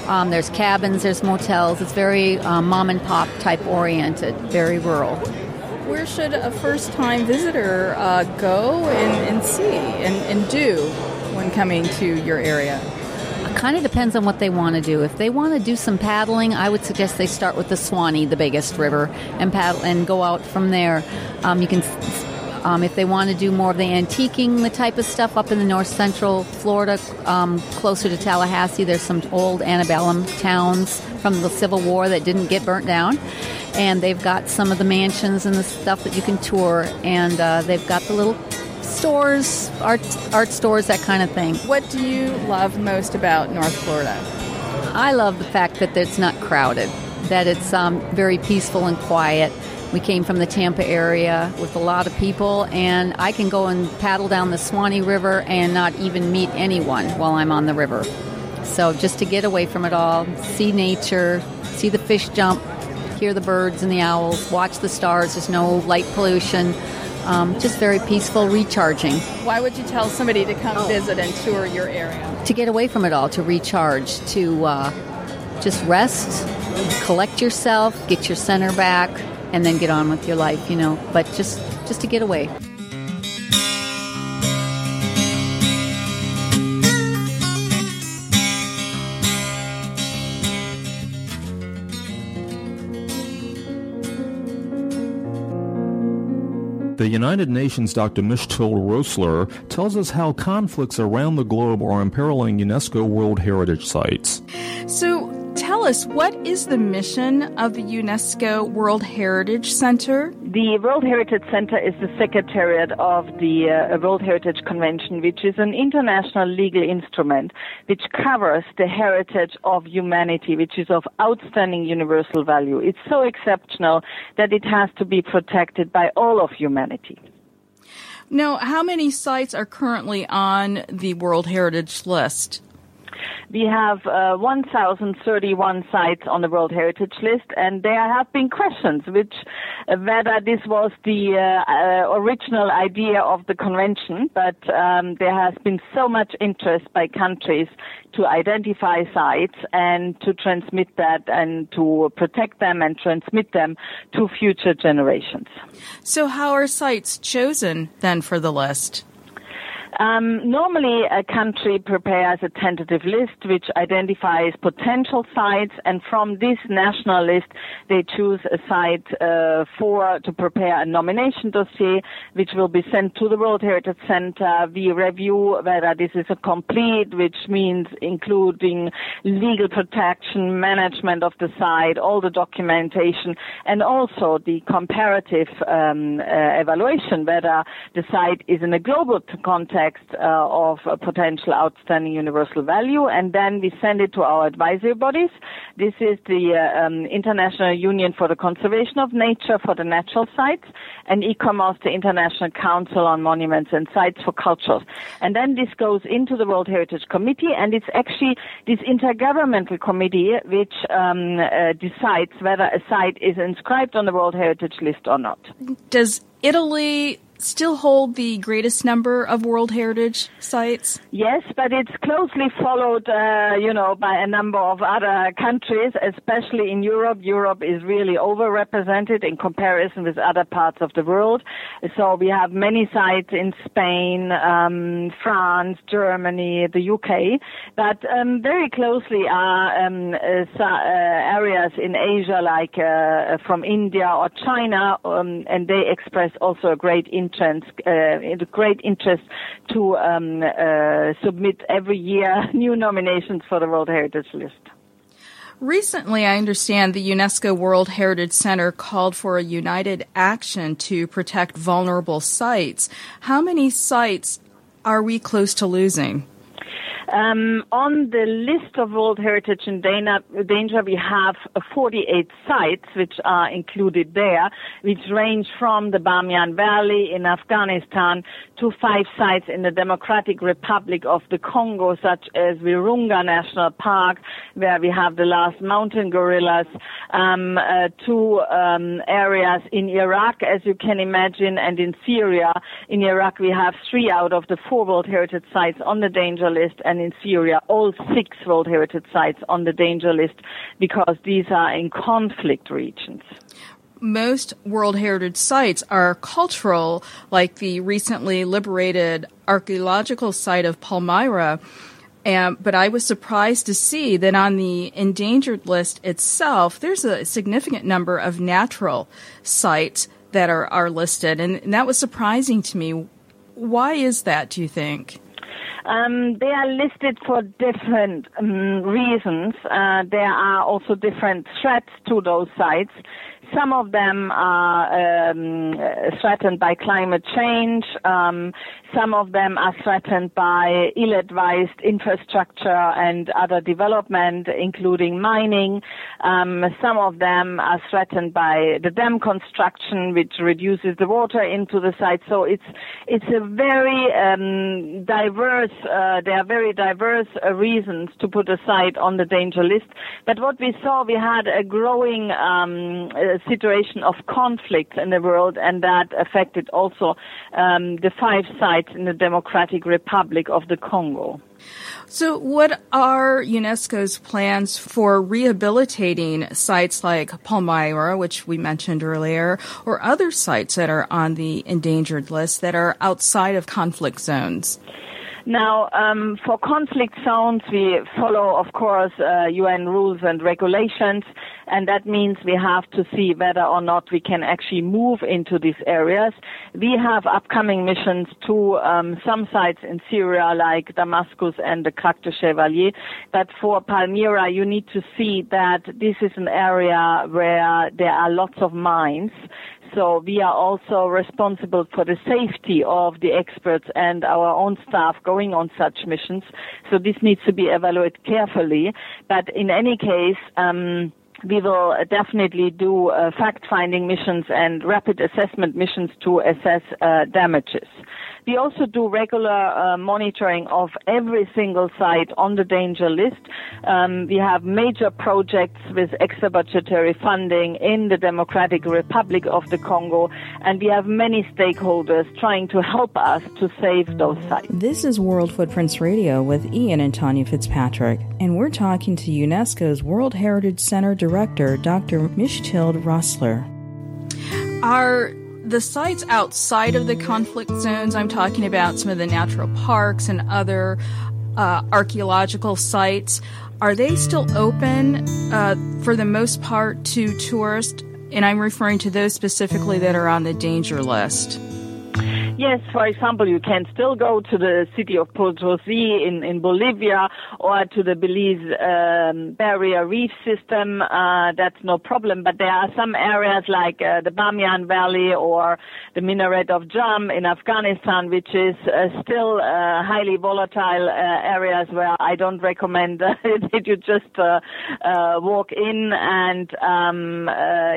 Um, there's cabins, there's motels. It's very um, mom and pop type oriented, very rural. Where should a first time visitor uh, go and, and see and, and do when coming to your area? It kind of depends on what they want to do. If they want to do some paddling, I would suggest they start with the Suwannee, the biggest river, and paddle and go out from there. Um, you can. Um, if they want to do more of the antiquing, the type of stuff up in the north central Florida, um, closer to Tallahassee, there's some old antebellum towns from the Civil War that didn't get burnt down. And they've got some of the mansions and the stuff that you can tour. And uh, they've got the little stores, art art stores, that kind of thing. What do you love most about North Florida? I love the fact that it's not crowded, that it's um, very peaceful and quiet. We came from the Tampa area with a lot of people, and I can go and paddle down the Suwannee River and not even meet anyone while I'm on the river. So, just to get away from it all, see nature, see the fish jump, hear the birds and the owls, watch the stars, there's no light pollution um, just very peaceful, recharging. Why would you tell somebody to come oh. visit and tour your area? To get away from it all, to recharge, to uh, just rest, collect yourself, get your center back, and then get on with your life. You know, but just just to get away. The United Nations Dr. Mechtild Rossler tells us how conflicts around the globe are imperiling UNESCO World Heritage Sites. So, tell us what is the mission of the UNESCO World Heritage Center? The World Heritage Center is the secretariat of the uh, World Heritage Convention, which is an international legal instrument which covers the heritage of humanity, which is of outstanding universal value. It's so exceptional that it has to be protected by all of humanity. Now, how many sites are currently on the World Heritage list? We have uh, 1,031 sites on the World Heritage List, and there have been questions which uh, whether this was the uh, uh original idea of the convention, but um, there has been so much interest by countries to identify sites and to transmit that and to protect them and transmit them to future generations. So, how are sites chosen then for the list? Um, normally, a country prepares a tentative list which identifies potential sites, and from this national list, they choose a site uh, for to prepare a nomination dossier, which will be sent to the World Heritage Center. We review whether this is a complete, which means including legal protection, management of the site, all the documentation, and also the comparative um, uh, evaluation whether the site is in a global context context uh, of potential outstanding universal value, and then we send it to our advisory bodies. This is the uh, um, International Union for the Conservation of Nature for the Natural Sites, and ICOMOS, the International Council on Monuments and Sites for Cultures. And then this goes into the World Heritage Committee, and it's actually this intergovernmental committee which um, uh, decides whether a site is inscribed on the World Heritage List or not. Does Italy still hold the greatest number of World Heritage sites? Yes, but it's closely followed, uh, you know, by a number of other countries, especially in Europe. Europe is really overrepresented in comparison with other parts of the world. So we have many sites in Spain, um, France, Germany, the UK, but um, very closely are um, uh, uh, areas in Asia, like uh, from India or China, um, and they express also a great interest interest, uh, great interest to um, uh, submit every year new nominations for the World Heritage List. Recently, I understand the UNESCO World Heritage Center called for a united action to protect vulnerable sites. How many sites are we close to losing? Um, on the list of World Heritage in danger, we have 48 sites which are included there, which range from the Bamiyan Valley in Afghanistan to five sites in the Democratic Republic of the Congo, such as Virunga National Park, where we have the last mountain gorillas, um, uh, to um, areas in Iraq, as you can imagine, and in Syria. In Iraq, we have three out of the four World Heritage sites on the danger list, and in Syria, all six World Heritage sites on the danger list because these are in conflict regions most World Heritage sites are cultural, like the recently liberated archaeological site of Palmyra. But I was surprised to see that on the endangered list itself, there's a significant number of natural sites that are, are listed. And, and that was surprising to me. Why is that, do you think? Um, they are listed for different um, reasons. Uh, there are also different threats to those sites. Some of them are um, threatened by climate change. Some of them are threatened by ill-advised infrastructure and other development, including mining. Um, some of them are threatened by the dam construction, which reduces the water into the site. So it's it's a very um, diverse. Uh, there are very diverse uh, reasons to put a site on the danger list. But what we saw, we had a growing um, uh, situation of conflict in the world, and that affected also um, the five sites in the Democratic Republic of the Congo. So, what are UNESCO's plans for rehabilitating sites like Palmyra, which we mentioned earlier, or other sites that are on the endangered list that are outside of conflict zones? Now, um, for conflict zones, we follow, of course, uh, UN rules and regulations, and that means we have to see whether or not we can actually move into these areas. We have upcoming missions to um, some sites in Syria, like Damascus and the Crac de Chevalier. But for Palmyra, you need to see that this is an area where there are lots of mines. So we are also responsible for the safety of the experts and our own staff going on such missions. So this needs to be evaluated carefully. But in any case, um, we will definitely do uh, fact-finding missions and rapid assessment missions to assess uh, damages. We also do regular uh, monitoring of every single site on the danger list. Um, we have major projects with extra budgetary funding in the Democratic Republic of the Congo, and we have many stakeholders trying to help us to save those sites. This is World Footprints Radio with Ian and Tonya Fitzpatrick, and we're talking to UNESCO's World Heritage Center Director, Dr. Mechtild Rossler. Our the sites outside of the conflict zones, I'm talking about some of the natural parks and other uh, archaeological sites, are they still open uh, for the most part to tourists? And I'm referring to those specifically that are on the danger list. Yes, for example, you can still go to the city of Potosí in, in Bolivia or to the Belize um, Barrier Reef System. Uh, that's no problem. But there are some areas like uh, the Bamiyan Valley or the Minaret of Jam in Afghanistan, which is uh, still uh, highly volatile uh, areas where I don't recommend that you just uh, walk in. And um,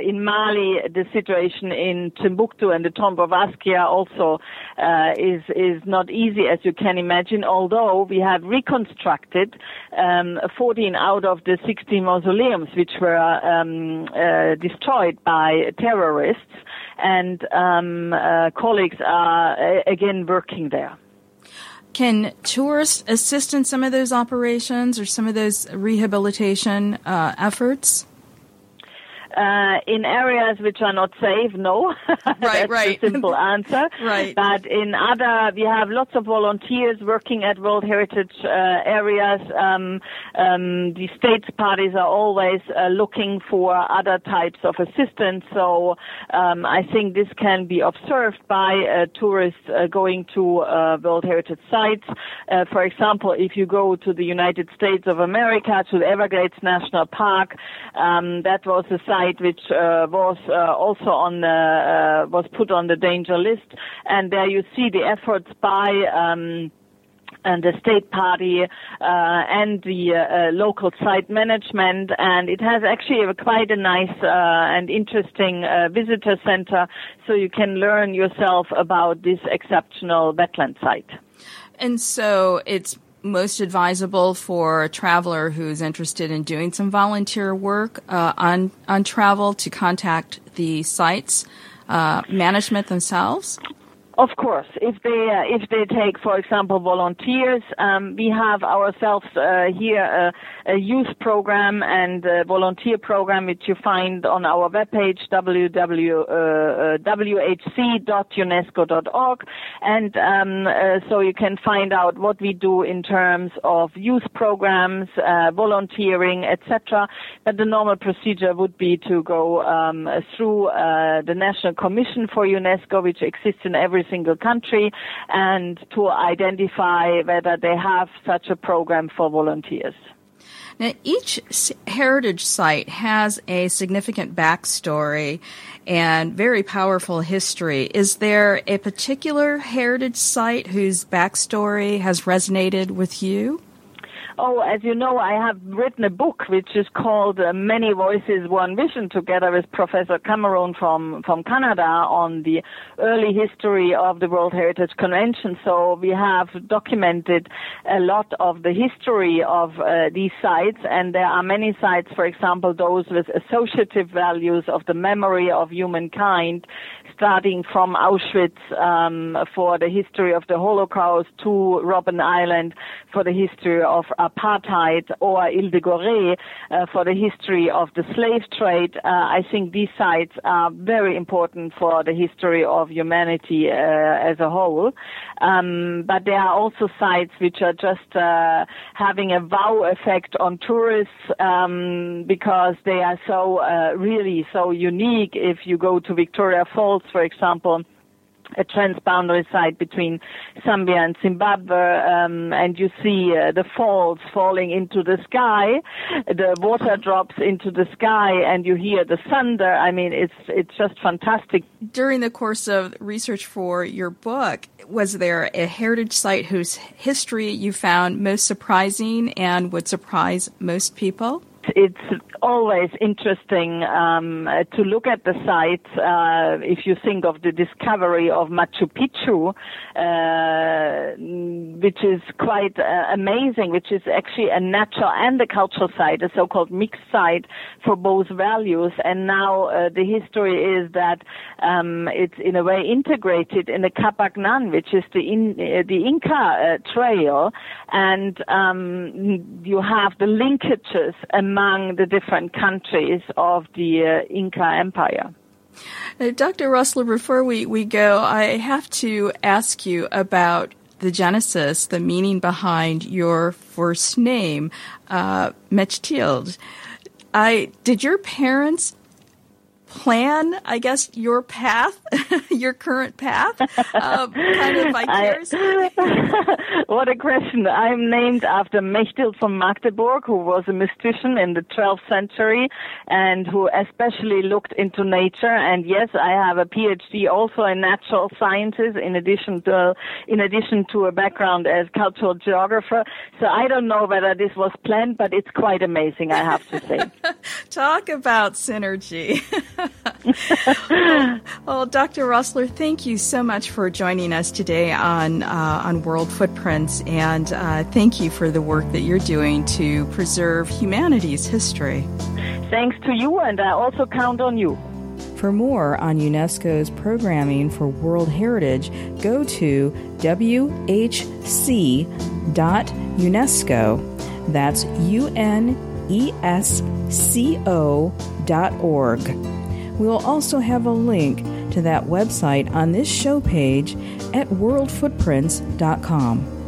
in Mali, the situation in Timbuktu and the Tomb of Askia also uh, is is not easy as you can imagine. Although we have reconstructed um, 14 out of the 16 mausoleums which were um, uh, destroyed by terrorists, and um, uh, colleagues are uh, again working there. Can tourists assist in some of those operations or some of those rehabilitation uh, efforts? Uh, in areas which are not safe, no. Right, That's right. simple answer. Right. But in other, we have lots of volunteers working at World Heritage uh, areas. Um, um, the states parties are always uh, looking for other types of assistance. So um, I think this can be observed by uh, tourists uh, going to uh, World Heritage sites. Uh, for example, if you go to the United States of America, to the Everglades National Park, um, that was a site which uh, was uh, also on the, uh, was put on the danger list, and there you see the efforts by. Um, and the state party uh, and the uh, local site management, and it has actually a, quite a nice uh, and interesting uh, visitor center, so you can learn yourself about this exceptional wetland site. And so it's most advisable for a traveler who's interested in doing some volunteer work uh, on on travel to contact the sites uh, management themselves. Of course, if they uh, if they take, for example, volunteers, um, we have ourselves uh, here a, a, youth program and volunteer program which you find on our webpage www.whc.unesco.org, and um, uh, so you can find out what we do in terms of youth programs, uh, volunteering, etc. But the normal procedure would be to go um, through uh, the National Commission for UNESCO, which exists in every single country and to identify whether they have such a program for volunteers. Now, each heritage site has a significant backstory and very powerful history. Is there a particular heritage site whose backstory has resonated with you? Oh, as you know, I have written a book which is called uh, Many Voices, One Vision, together with Professor Cameron from, from Canada on the early history of the World Heritage Convention. So we have documented a lot of the history of uh, these sites, and there are many sites, for example, those with associative values of the memory of humankind, starting from Auschwitz um, for the history of the Holocaust to Robben Island for the history of apartheid or Ile uh, for the history of the slave trade. Uh, I think these sites are very important for the history of humanity uh, as a whole. Um, but there are also sites which are just uh, having a wow effect on tourists um, because they are so uh, really so unique. If you go to Victoria Falls, for example, a transboundary site between Zambia and Zimbabwe, um, and you see uh, the falls falling into the sky, the water drops into the sky, and you hear the thunder. I mean, it's it's just fantastic. During the course of research for your book, was there a heritage site whose history you found most surprising and would surprise most people? It's always interesting um, to look at the site. Uh, if you think of the discovery of Machu Picchu, uh, which is quite uh, amazing, which is actually a natural and a cultural site, a so-called mixed site for both values. And now uh, the history is that um, it's in a way integrated in the Qhapaq Ñan, which is the in, uh, the Inca uh, trail, and um, you have the linkages among the different countries of the uh, Inca Empire. Uh, Dr. Rossler, before we, we go, I have to ask you about the genesis, the meaning behind your first name, uh, Mechtild. I did your parents plan, I guess, your path, your current path, uh, kind of vicariously? what a question. I'm named after Mechthild von Magdeburg, who was a mystician in the 12th century and who especially looked into nature. And yes, I have a PhD also in natural sciences in addition to, in addition to a background as cultural geographer. So I don't know whether this was planned, but it's quite amazing, I have to say. Talk about synergy. Well, well, Dr. Rossler, thank you so much for joining us today on uh, on World Footprints, and uh, thank you for the work that you're doing to preserve humanity's history. Thanks to you, and I also count on you. For more on UNESCO's programming for World Heritage, go to whc.unesco. That's U N esco.org. We will also have a link to that website on this show page at worldfootprints.com.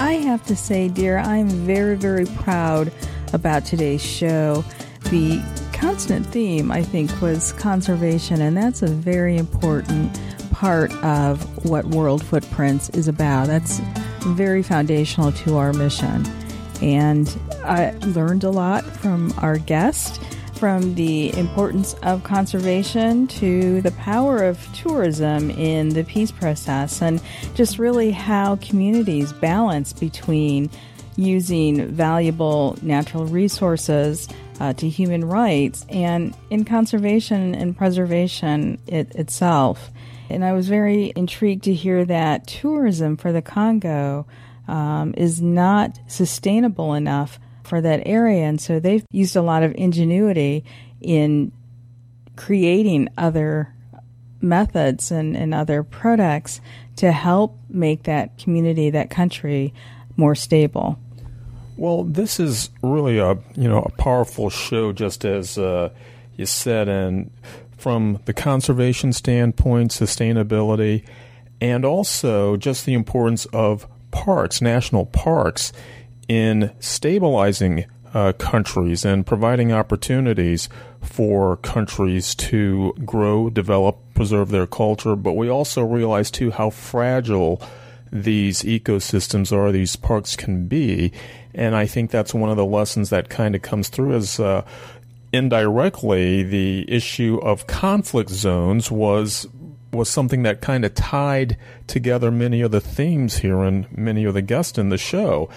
I have to say, dear, I'm very, very proud about today's show. The constant theme, I think, was conservation, and that's a very important part of what World Footprints is about. That's very foundational to our mission. And I learned a lot from our guest, from the importance of conservation to the power of tourism in the peace process, and just really how communities balance between using valuable natural resources uh, to human rights and in conservation and preservation it, itself. And I was very intrigued to hear that tourism for the Congo um, is not sustainable enough for that area. And so they've used a lot of ingenuity in creating other methods and, and other products to help make that community, that country, more stable. Well, this is really a you know a powerful show, just as uh, you said, and from the conservation standpoint, sustainability, and also just the importance of parks, national parks, in stabilizing uh, countries and providing opportunities for countries to grow, develop, preserve their culture. But we also realize too how fragile these ecosystems are, these parks can be. And I think that's one of the lessons that kind of comes through as uh, indirectly the issue of conflict zones was was something that kind of tied together many of the themes here and many of the guests in the show.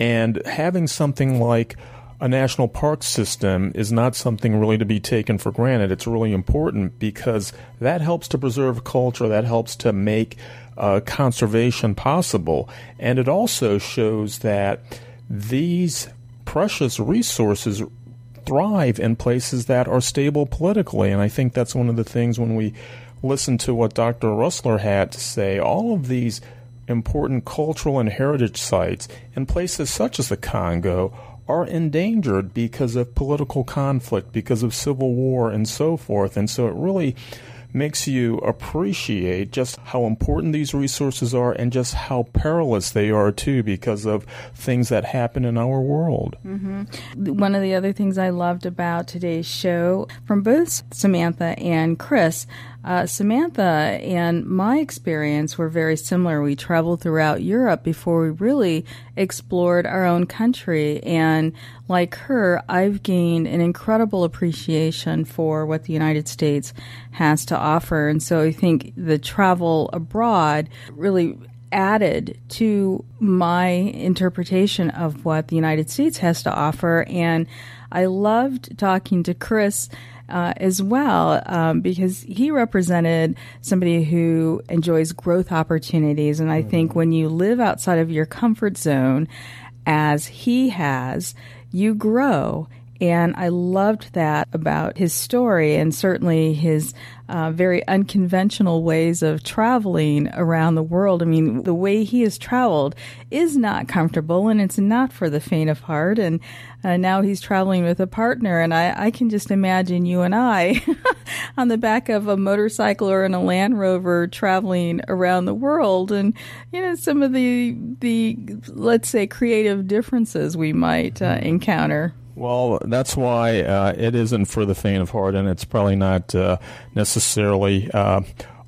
And having something like a national park system is not something really to be taken for granted. It's really important because that helps to preserve culture, that helps to make uh, conservation possible. And it also shows that these precious resources thrive in places that are stable politically. And I think that's one of the things when we listen to what Dr. Rossler had to say, all of these important cultural and heritage sites in places such as the Congo are endangered because of political conflict, because of civil war, and so forth. And so it really makes you appreciate just how important these resources are and just how perilous they are too because of things that happen in our world. Mm-hmm. One of the other things I loved about today's show from both Samantha and Chris uh, Samantha and my experience were very similar. We traveled throughout Europe before we really explored our own country. And like her, I've gained an incredible appreciation for what the United States has to offer. And so I think the travel abroad really added to my interpretation of what the United States has to offer. And I loved talking to Chris uh, as well um, because he represented somebody who enjoys growth opportunities. And I mm-hmm. think when you live outside of your comfort zone, as he has, you grow. And I loved that about his story and certainly his uh, very unconventional ways of traveling around the world. I mean, the way he has traveled is not comfortable and it's not for the faint of heart. And uh, now he's traveling with a partner. And I, I can just imagine you and I on the back of a motorcycle or in a Land Rover traveling around the world. And, you know, some of the, the let's say, creative differences we might uh, encounter. Well, that's why uh, it isn't for the faint of heart, and it's probably not uh, necessarily uh,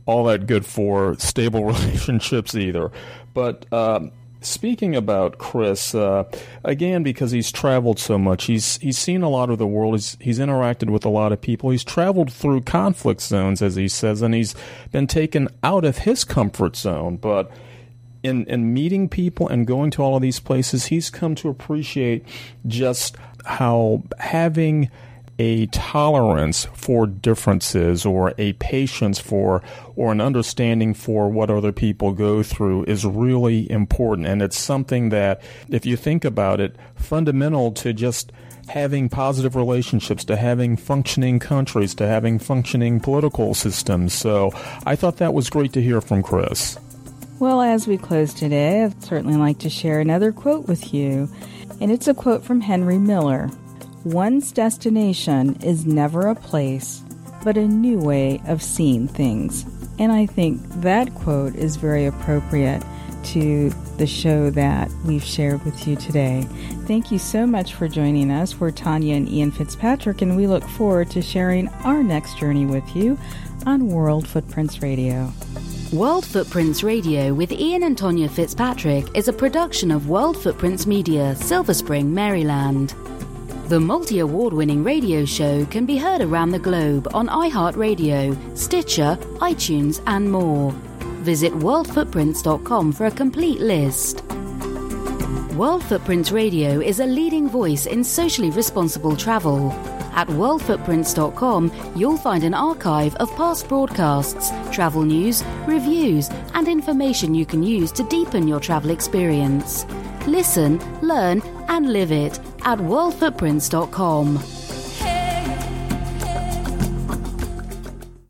all that good for stable relationships either. But um, speaking about Chris, uh, again, because he's traveled so much, he's he's seen a lot of the world. He's he's interacted with a lot of people. He's traveled through conflict zones, as he says, and he's been taken out of his comfort zone, but in, in meeting people and going to all of these places, he's come to appreciate just how having a tolerance for differences or a patience for or an understanding for what other people go through is really important. And it's something that, if you think about it, fundamental to just having positive relationships, to having functioning countries, to having functioning political systems. So I thought that was great to hear from Chris. Well, as we close today, I'd certainly like to share another quote with you, and it's a quote from Henry Miller One's destination is never a place, but a new way of seeing things. And I think that quote is very appropriate to the show that we've shared with you today. Thank you so much for joining us. We're Tonya and Ian Fitzpatrick, and we look forward to sharing our next journey with you on World Footprints Radio. World Footprints Radio with Ian and Tonya Fitzpatrick is a production of World Footprints Media, Silver Spring, Maryland. The multi award winning radio show can be heard around the globe on iHeartRadio, Stitcher, iTunes, and more. Visit worldfootprints.com for a complete list. World Footprints Radio is a leading voice in socially responsible travel. At worldfootprints.com, you'll find an archive of past broadcasts, travel news, reviews, and information you can use to deepen your travel experience. Listen, learn, and live it at worldfootprints.com.